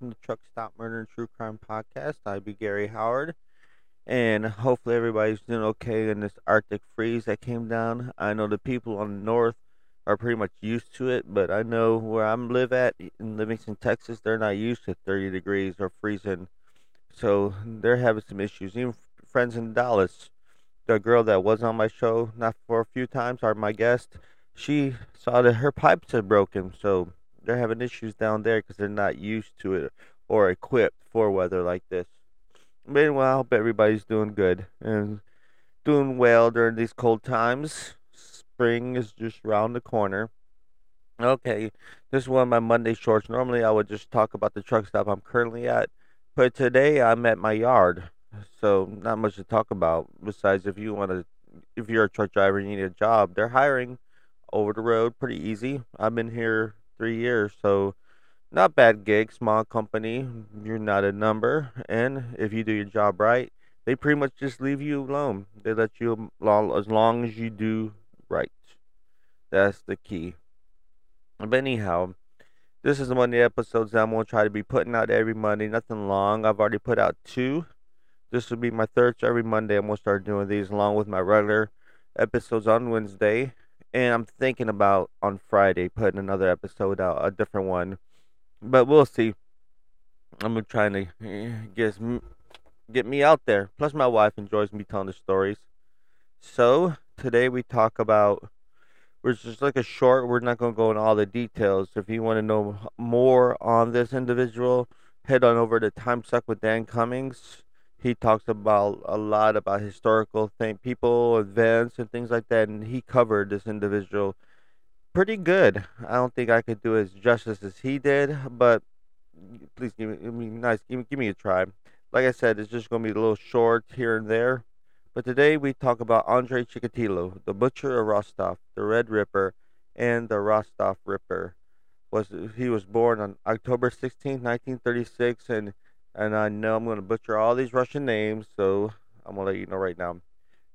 welcome to Truck Stop Murder and True Crime Podcast. I be Gary Howard, and hopefully everybody's doing okay in this Arctic freeze that came down. I know the people on the north are pretty much used to it, but I know where I'm live at in Livingston, Texas, they're not used to 30 degrees or freezing, so they're having some issues. Even friends in Dallas, the girl that was on my show, not for a few times, are my guest. She saw that her pipes had broken, so they're having issues down there because they're not used to it or equipped for weather like this. Meanwhile, I hope everybody's doing good and doing well during these cold times. Spring is just around the corner. Okay, this is one of my Monday shorts. Normally, I would just talk about the truck stop I'm currently at, but today I'm at my yard, so not much to talk about. Besides, if you want to, if you're a truck driver and you need a job, they're hiring over the road pretty easy. I've been here three years. So, not bad gig, small company. You're not a number, and if you do your job right, they pretty much just leave you alone. They let you as long as you do right. That's the key. But anyhow, this is one of the episodes that I'm gonna try to be putting out every Monday. Nothing long. I've already put out two. This will be my third. So every Monday, I'm gonna start doing these along with my regular episodes on Wednesday and I'm thinking about on Friday putting another episode out, a different one, but we'll see. I'm trying to eh, get get me out there. Plus, my wife enjoys me telling the stories. So today we talk about. We're just like a short. We're not going to go into all the details. If you want to know more on this individual, head on over to Time Suck with Dan Cummins he talks about a lot about historical thing, people, events, and things like that. And he covered this individual pretty good. I don't think I could do as justice as he did, but please give me, give me nice, give me, give me a try. Like I said, it's just going to be a little short here and there. But today we talk about Andre Chikatilo, the butcher of Rostov, the Red Ripper, and the Rostov Ripper. Was he was born on October 16, 1936, and and I know I'm going to butcher all these Russian names, so I'm going to let you know right now.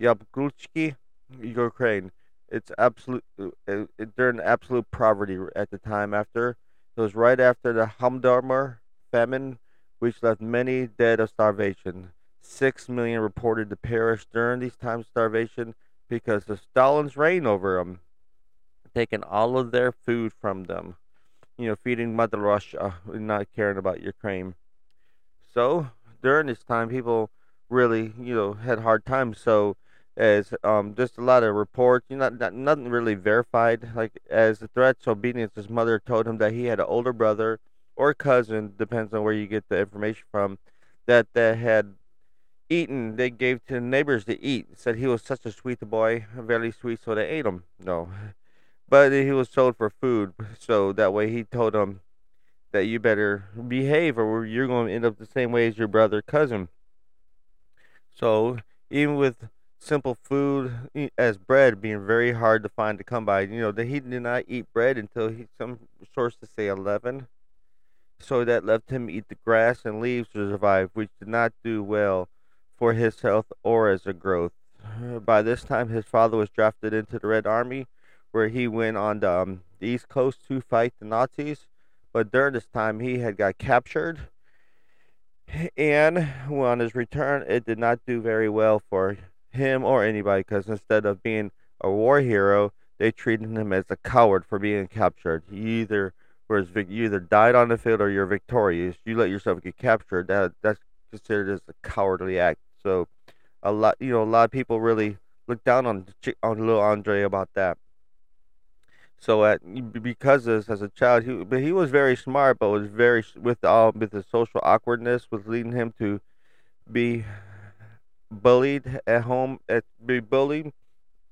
Yabgulchki, Ukraine. It's absolute. Uh, it, in absolute poverty at the time. After it was right after the Holodomor famine, which left many dead of starvation. Six million reported to perish during these times of starvation because of Stalin's reign over them, taking all of their food from them. You know, feeding Mother Russia, not caring about Ukraine. So during this time, people really, you know, had hard times. So as um, just a lot of reports, you know, not, nothing really verified. Like as the threats, obedience, his mother told him that he had an older brother or cousin, depends on where you get the information from, that that had eaten. They gave to the neighbors to eat. Said he was such a sweet boy, very sweet, so they ate him. No, but he was sold for food. So that way, he told them that you better behave or you're going to end up the same way as your brother cousin. So, even with simple food as bread being very hard to find to come by, you know, that he did not eat bread until he, some sources say 11. So that left him eat the grass and leaves to survive, which did not do well for his health or as a growth. By this time, his father was drafted into the Red Army, where he went on the, um, the East Coast to fight the Nazis but during this time, he had got captured. And on his return, it did not do very well for him or anybody because instead of being a war hero, they treated him as a coward for being captured. You either whereas you either died on the field or you're victorious. You let yourself get captured. That that's considered as a cowardly act. So a lot, you know, a lot of people really look down on on little Andre about that. So uh, at because of this as a child, he but he was very smart, but was very with all with the social awkwardness was leading him to be bullied at home, at be bullied,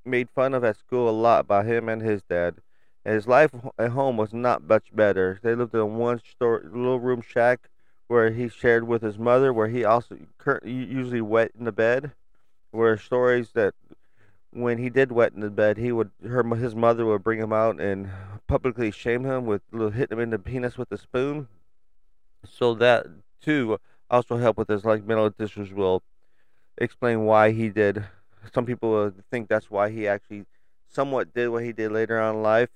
made fun of at school a lot by him and his dad. And his life at home was not much better. They lived in a one story little room shack where he shared with his mother, where he also usually wet in the bed. Where stories that when he did wet in the bed, he would her his mother would bring him out and publicly shame him with hit him in the penis with a spoon. So that too also helped with his like mental issues. Will explain why he did. Some people think that's why he actually somewhat did what he did later on in life.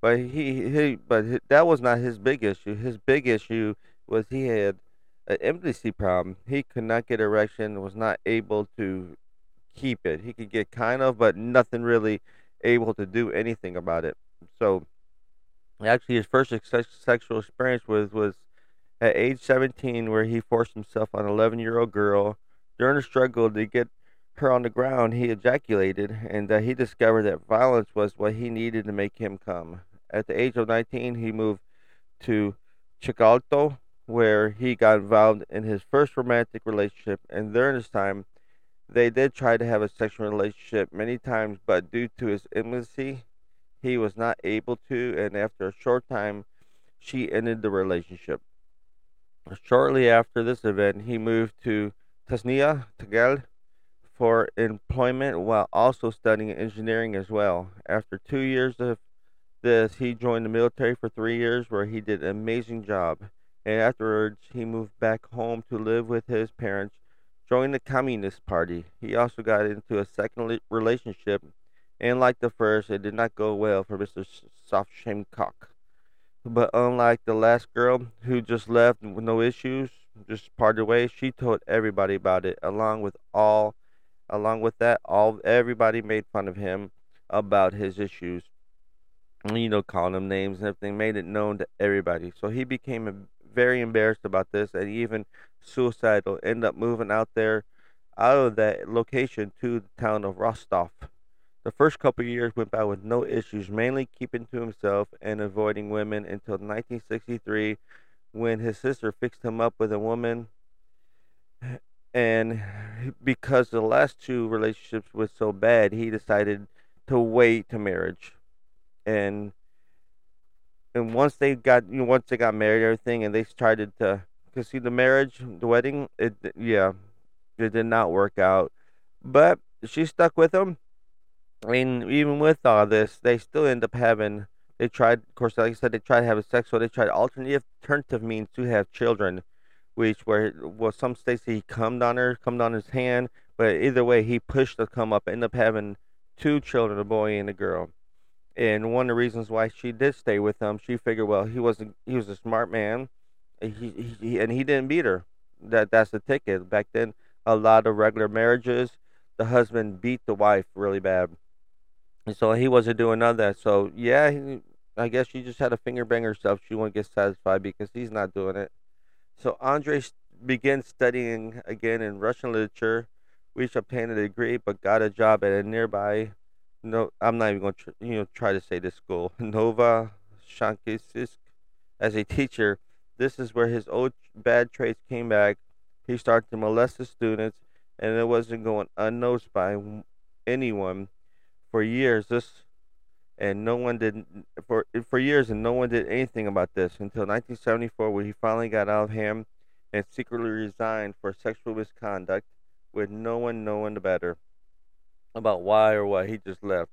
But he, he but that was not his big issue. His big issue was he had an intimacy problem. He could not get erection, was not able to keep it. He could get kind of, but nothing really able to do anything about it. So, actually, his first sexual experience was was at age 17, where he forced himself on an 11 year old girl. During a struggle to get her on the ground, he ejaculated, and uh, he discovered that violence was what he needed to make him come. At the age of 19, he moved to Chicalto, where he got involved in his first romantic relationship, and during this time, they did try to have a sexual relationship many times, but due to his intimacy, he was not able to, and after a short time, she ended the relationship. Shortly after this event, he moved to Tasnia, Tagal, for employment while also studying engineering as well. After two years of this, he joined the military for three years, where he did an amazing job. And afterwards, he moved back home to live with his parents joined the Communist Party. He also got into a second relationship, and like the first, it did not go well for Mr. Sofshamcock. But unlike the last girl who just left with no issues, just parted ways, she told everybody about it. Along with all, along with that, all everybody made fun of him about his issues. You know, calling him names and everything, made it known to everybody. So he became very embarrassed about this, and even suicidal, end up moving out there, out of that location to the town of Rostov. The first couple years went by with no issues, mainly keeping to himself and avoiding women until 1963 when his sister fixed him up with a woman. And because the last two relationships were so bad, he decided to wait to marriage. And and once they got you know, once they got married, everything, and they started to because see the marriage, the wedding, it yeah, it did not work out. But she stuck with him. I mean, even with all this, they still end up having. They tried, of course, like I said, they tried to have a sex, so they tried alternative alternative means to have children, which were well, some states he cummed on her, cummed on his hand, but either way, he pushed to come up, end up having two children, a boy and a girl. And one of the reasons why she did stay with him, she figured, well, he was a, he was a smart man he, he and he didn't beat her. That that's the ticket. Back then, a lot of regular marriages, the husband beat the wife really bad, and so he wasn't doing none of that. So yeah, he, I guess she just had to finger bang herself. She won't get satisfied because he's not doing it. So Andre began studying again in Russian literature, reached obtained a degree, but got a job at a nearby. No, I'm not even going to you know try to say this school, Nova Shankisisk, as a teacher this is where his old bad traits came back. He started to molest the students, and it wasn't going unnoticed by anyone for years. This and no one did for for years, and no one did anything about this until 1974, when he finally got out of hand and secretly resigned for sexual misconduct, with no one knowing the better about why or what he just left.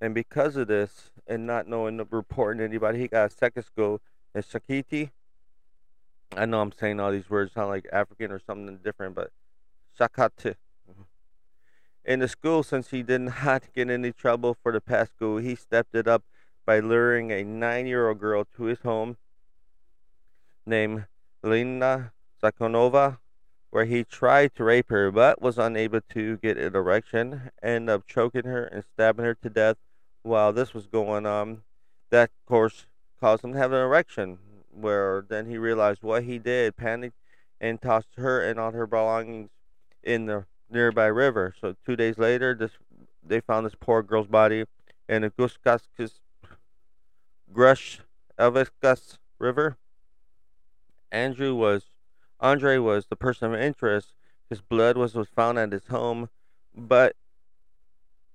And because of this, and not knowing reporting anybody, he got a second school in Shakiti, I know I'm saying all these words sound like African or something different, but Shakati. Mm-hmm. In the school, since he did not get any trouble for the past school, he stepped it up by luring a nine-year-old girl to his home named Lena Zakonova, where he tried to rape her but was unable to get an erection, ended up choking her and stabbing her to death. While this was going on, that of course caused him to have an erection where then he realized what he did, panicked, and tossed her and all her belongings in the nearby river. So two days later, this they found this poor girl's body in the Guskaskis Grush Elviskas River. Andrew was Andre was the person of interest. His blood was, was found at his home, but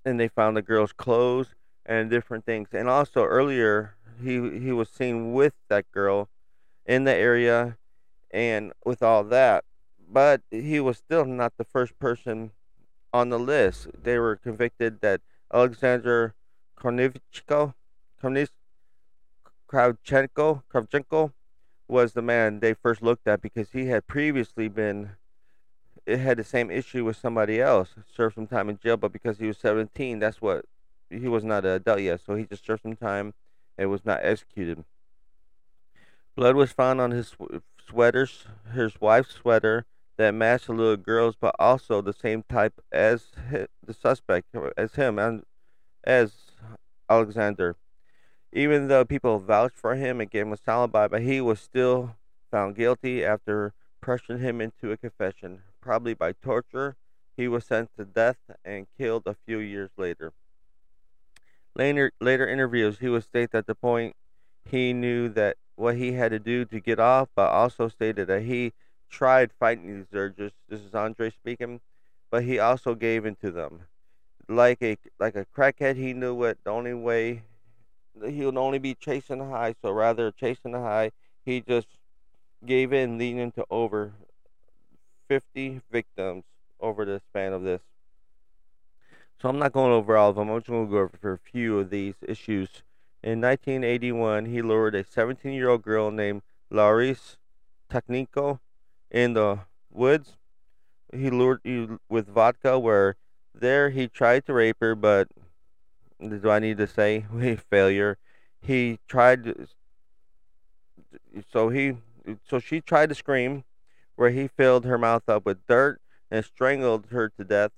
and they found the girl's clothes and different things. And also earlier he he was seen with that girl in the area and with all that but he was still not the first person on the list they were convicted that alexander kornichko Kravchenko, Kravchenko was the man they first looked at because he had previously been it had the same issue with somebody else served some time in jail but because he was 17 that's what he was not an adult yet so he just served some time and was not executed. Blood was found on his sweaters, his wife's sweater that matched the little girl's, but also the same type as the suspect, as him, and as Alexander. Even though people vouched for him and gave him a alibi, but he was still found guilty after pressuring him into a confession, probably by torture. He was sent to death and killed a few years later. Later, later interviews, he would state that the point he knew that what he had to do to get off, but also stated that he tried fighting these urges. This is Andre speaking, but he also gave into them. Like a like a crackhead, he knew what the only way he would only be chasing the high. So rather chasing the high, he just gave in, leading to over 50 victims over the span of this. So I'm not going over all of them. I'm just going to go over a few of these issues. In 1981, he lured a 17-year-old girl named Laurice Technico in the woods. He lured you with vodka, where there he tried to rape her, but do I need to say failure? He tried. so he, so she tried to scream, where he filled her mouth up with dirt and strangled her to death.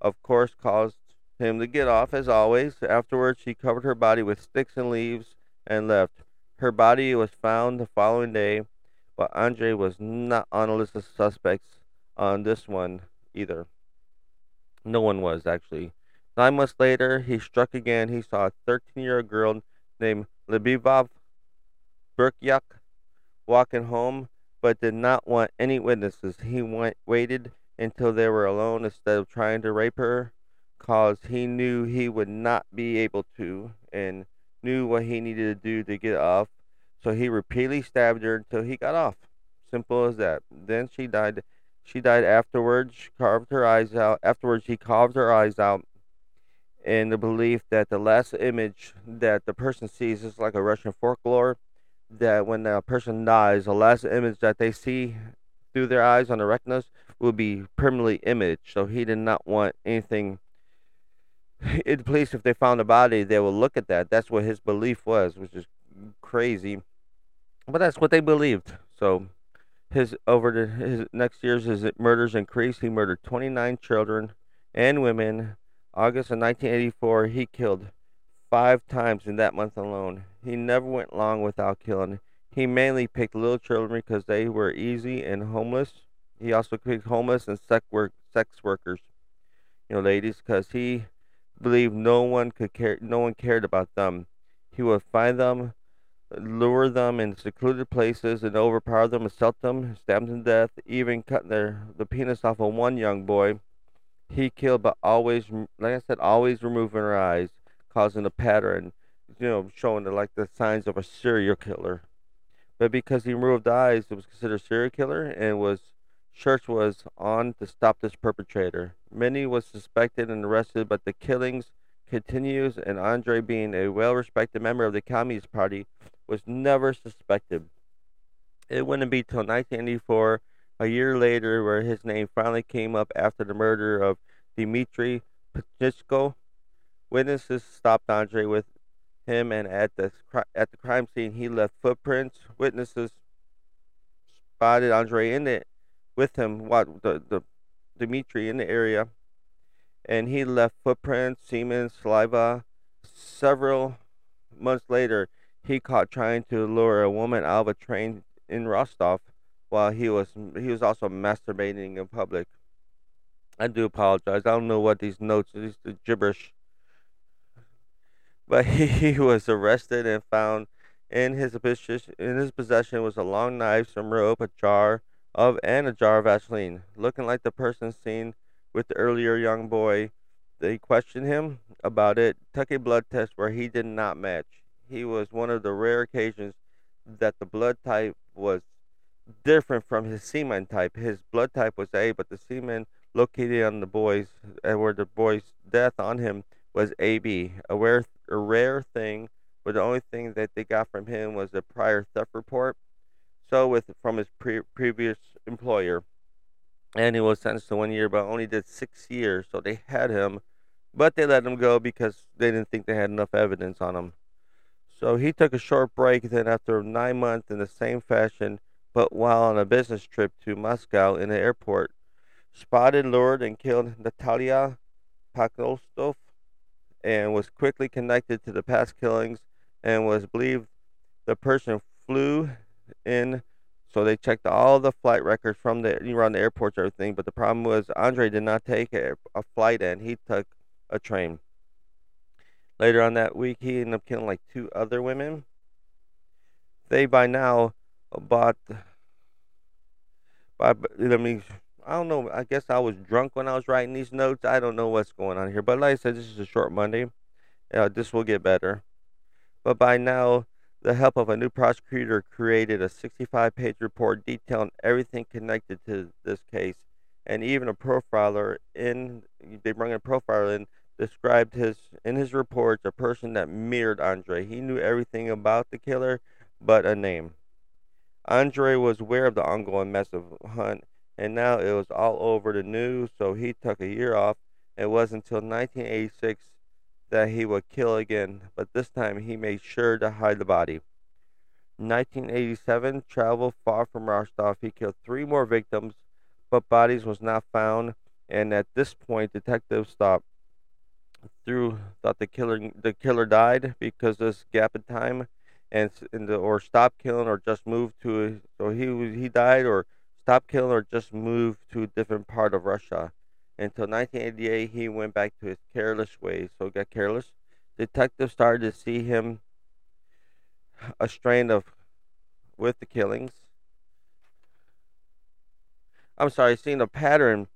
Of course, caused him to get off as always. Afterwards, she covered her body with sticks and leaves and left. Her body was found the following day, but Andre was not on a list of suspects on this one either. No one was actually. Nine months later, he struck again. He saw a 13 year old girl named Libivov Burkyak walking home, but did not want any witnesses. He went, waited until they were alone instead of trying to rape her, cause he knew he would not be able to, and knew what he needed to do to get off. So he repeatedly stabbed her until he got off. Simple as that. Then she died. She died afterwards. Carved her eyes out. Afterwards, he carved her eyes out in the belief that the last image that the person sees is like a Russian folklore that when a person dies, the last image that they see through their eyes on the retinas will be permanently imaged. So he did not want anything. In the police, if they found a body, they will look at that. That's what his belief was, which is crazy, but that's what they believed. So his over the his next years his murders increased. He murdered 29 children and women August of 1984, he killed five times in that month alone. He never went long without killing. He mainly picked little children because they were easy and homeless. He also picked homeless and sex work sex workers, you know, ladies, because he believed no one could care, no one cared about them. He would find them, lure them in secluded places, and overpower them, assault them, stab them to death, even cut their the penis off of one young boy he killed, but always, like I said, always removing her eyes, causing a pattern, you know, showing the, like the signs of a serial killer. But because he removed eyes, it was considered serial killer, and was church was on to stop this perpetrator. Many was suspected and arrested, but the killings continues, and Andre, being a well-respected member of the Communist Party, was never suspected. It wouldn't be till 1984 a year later where his name finally came up after the murder of Dmitry Pachitko. Witnesses stopped Andre with him, and at the at the crime scene, he left footprints. Witnesses spotted Andre in it with him, what the, the Dmitry in the area, and he left footprints, semen, saliva. Several months later, he caught trying to lure a woman out of a train in Rostov while he was he was also masturbating in public. I do apologize. I don't know what these notes these the gibberish. But he, he was arrested and found in his possession in his possession was a long knife, some rope, a jar of and a jar of Vaseline, looking like the person seen with the earlier young boy. They questioned him about it, took a blood test where he did not match. He was one of the rare occasions that the blood type was different from his semen type. His blood type was A, but the semen located on the boy's, uh, where the boy's death on him was AB. A rare, a rare thing, but the only thing that they got from him was a prior theft report. So with from his pre- previous employer, and he was sentenced to one year, but only did six years. So they had him, but they let him go because they didn't think they had enough evidence on him. So he took a short break. Then, after nine months, in the same fashion, but while on a business trip to Moscow in the airport, spotted, lured, and killed Natalia Paklostov and was quickly connected to the past killings and was believed the person flew in. So they checked all the flight records from the around the airports, everything. But the problem was Andre did not take a, a flight and he took a train. Later on that week, he ended up killing like two other women. They by now By, I mean, I don't know. I guess I was drunk when I was writing these notes. I don't know what's going on here. But like I said, this is a short Monday. Uh, this will get better. But by now, the help of a new prosecutor created a 65 page report detailing everything connected to this case. And even a profiler in, they bring a profiler in, described his, in his reports, a person that mirrored Andre. He knew everything about the killer but a name. Andre was aware of the ongoing massive hunt and now it was all over the news. So he took a year off. It was until 1986 that he would kill again, but this time he made sure to hide the body. 1987, traveled far from Rostov. He killed three more victims, but bodies was not found. And at this point, detectives stopped through thought the killer the killer died because this gap in time, and, the, or stop killing or just move to so he he died or stopped killing or just moved to a different part of Russia. Until 1988, he went back to his careless ways. So got careless. Detectives started to see him a strain of with the killings. I'm sorry, seeing a pattern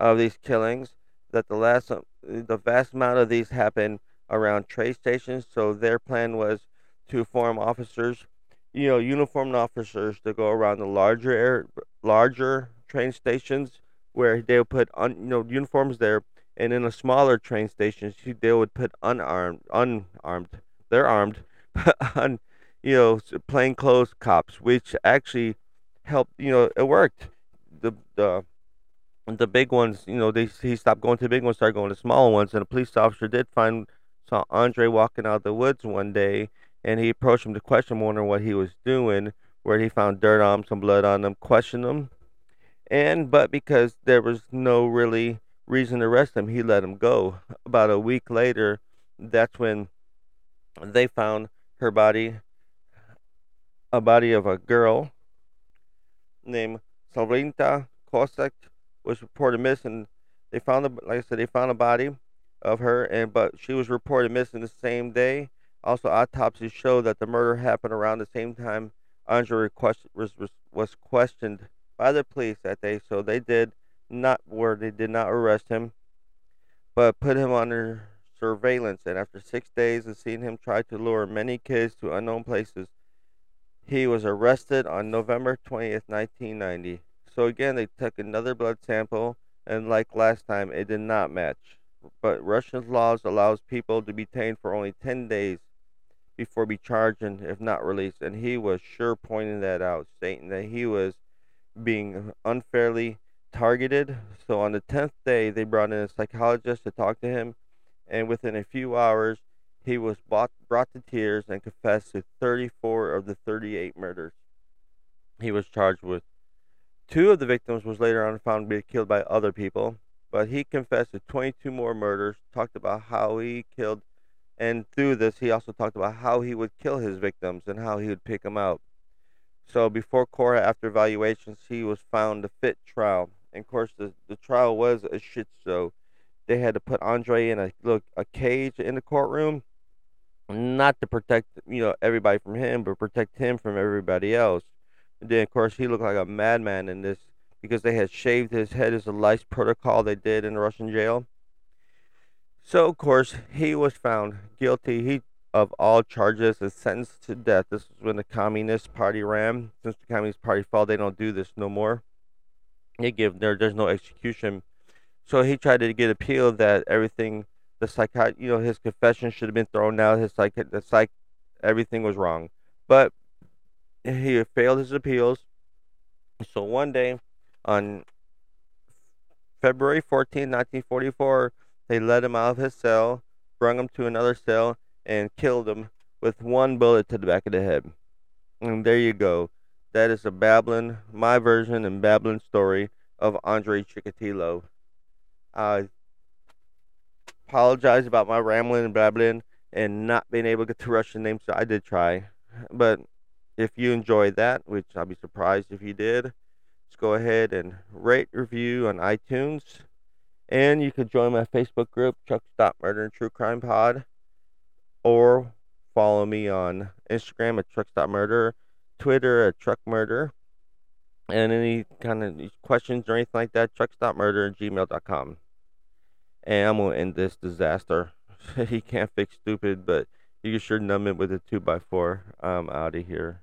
of these killings that the last the vast amount of these happened around trade stations. So their plan was to form officers you know, uniformed officers to go around the larger air, larger train stations where they would put un, you know uniforms there, and in the smaller train stations they would put unarmed, unarmed, they're armed, on, you know, plainclothes cops, which actually helped. You know, it worked. The the the big ones, you know, they he stopped going to the big ones, started going to smaller ones, and a police officer did find saw Andre walking out of the woods one day and he approached him to question him, wondering what he was doing, where he found dirt on him, some blood on him, questioned him. And but because there was no really reason to arrest him, he let him go. About a week later, that's when they found her body, a body of a girl named Salvinta Kosek was reported missing. They found, the, like I said, they found a body of her, and but she was reported missing the same day also, autopsies show that the murder happened around the same time Andre was, was, questioned by the police that day, so they did not where they did not arrest him, but put him under surveillance. And after six days of seeing him try to lure many kids to unknown places, he was arrested on November 20th, 1990. So again, they took another blood sample, and like last time, it did not match. But Russian laws allows people to be detained for only 10 days before be charged and if not released. And he was sure pointing that out, stating that he was being unfairly targeted. So on the 10th day, they brought in a psychologist to talk to him, and within a few hours, he was brought, brought to tears and confessed to 34 of the 38 murders. He was charged with two of the victims was later on found to be killed by other people, but he confessed to 22 more murders, talked about how he killed and through this, he also talked about how he would kill his victims and how he would pick them out. So before court, after evaluations, he was found to fit trial. And of course, the, the trial was a shit show. They had to put Andre in a look a cage in the courtroom, not to protect you know everybody from him, but protect him from everybody else. And then of course he looked like a madman in this because they had shaved his head as a lice protocol they did in the Russian jail. So, of course, he was found guilty he, of all charges and sentenced to death. This was when the Communist Party ran. Since the Communist Party fell, they don't do this no more. They give there. There's no execution. So he tried to get appeal that everything, the psych, you know, his confession should have been thrown out. His psych, the psych, everything was wrong. But he failed his appeals. So one day, on February 14, 1944 they let him out of his cell, brung him to another cell, and killed him with one bullet to the back of the head. And there you go. That is a babbling, my version and babbling story of Andre Chikatilo. I apologize about my rambling and babbling and not being able to get the Russian name, so I did try. But if you enjoyed that, which I'll be surprised if you did, just go ahead and rate, review on iTunes. And you can join my Facebook group, Truck Stop Murder and True Crime Pod, or follow me on Instagram at Truck Stop Murder, Twitter at Truck Murder, and any kind of questions or anything like that, truckstopmurder at gmail.com. And I'm going to end this disaster. he can't fix stupid, but you can sure numb it with a 2x4. I'm out of here.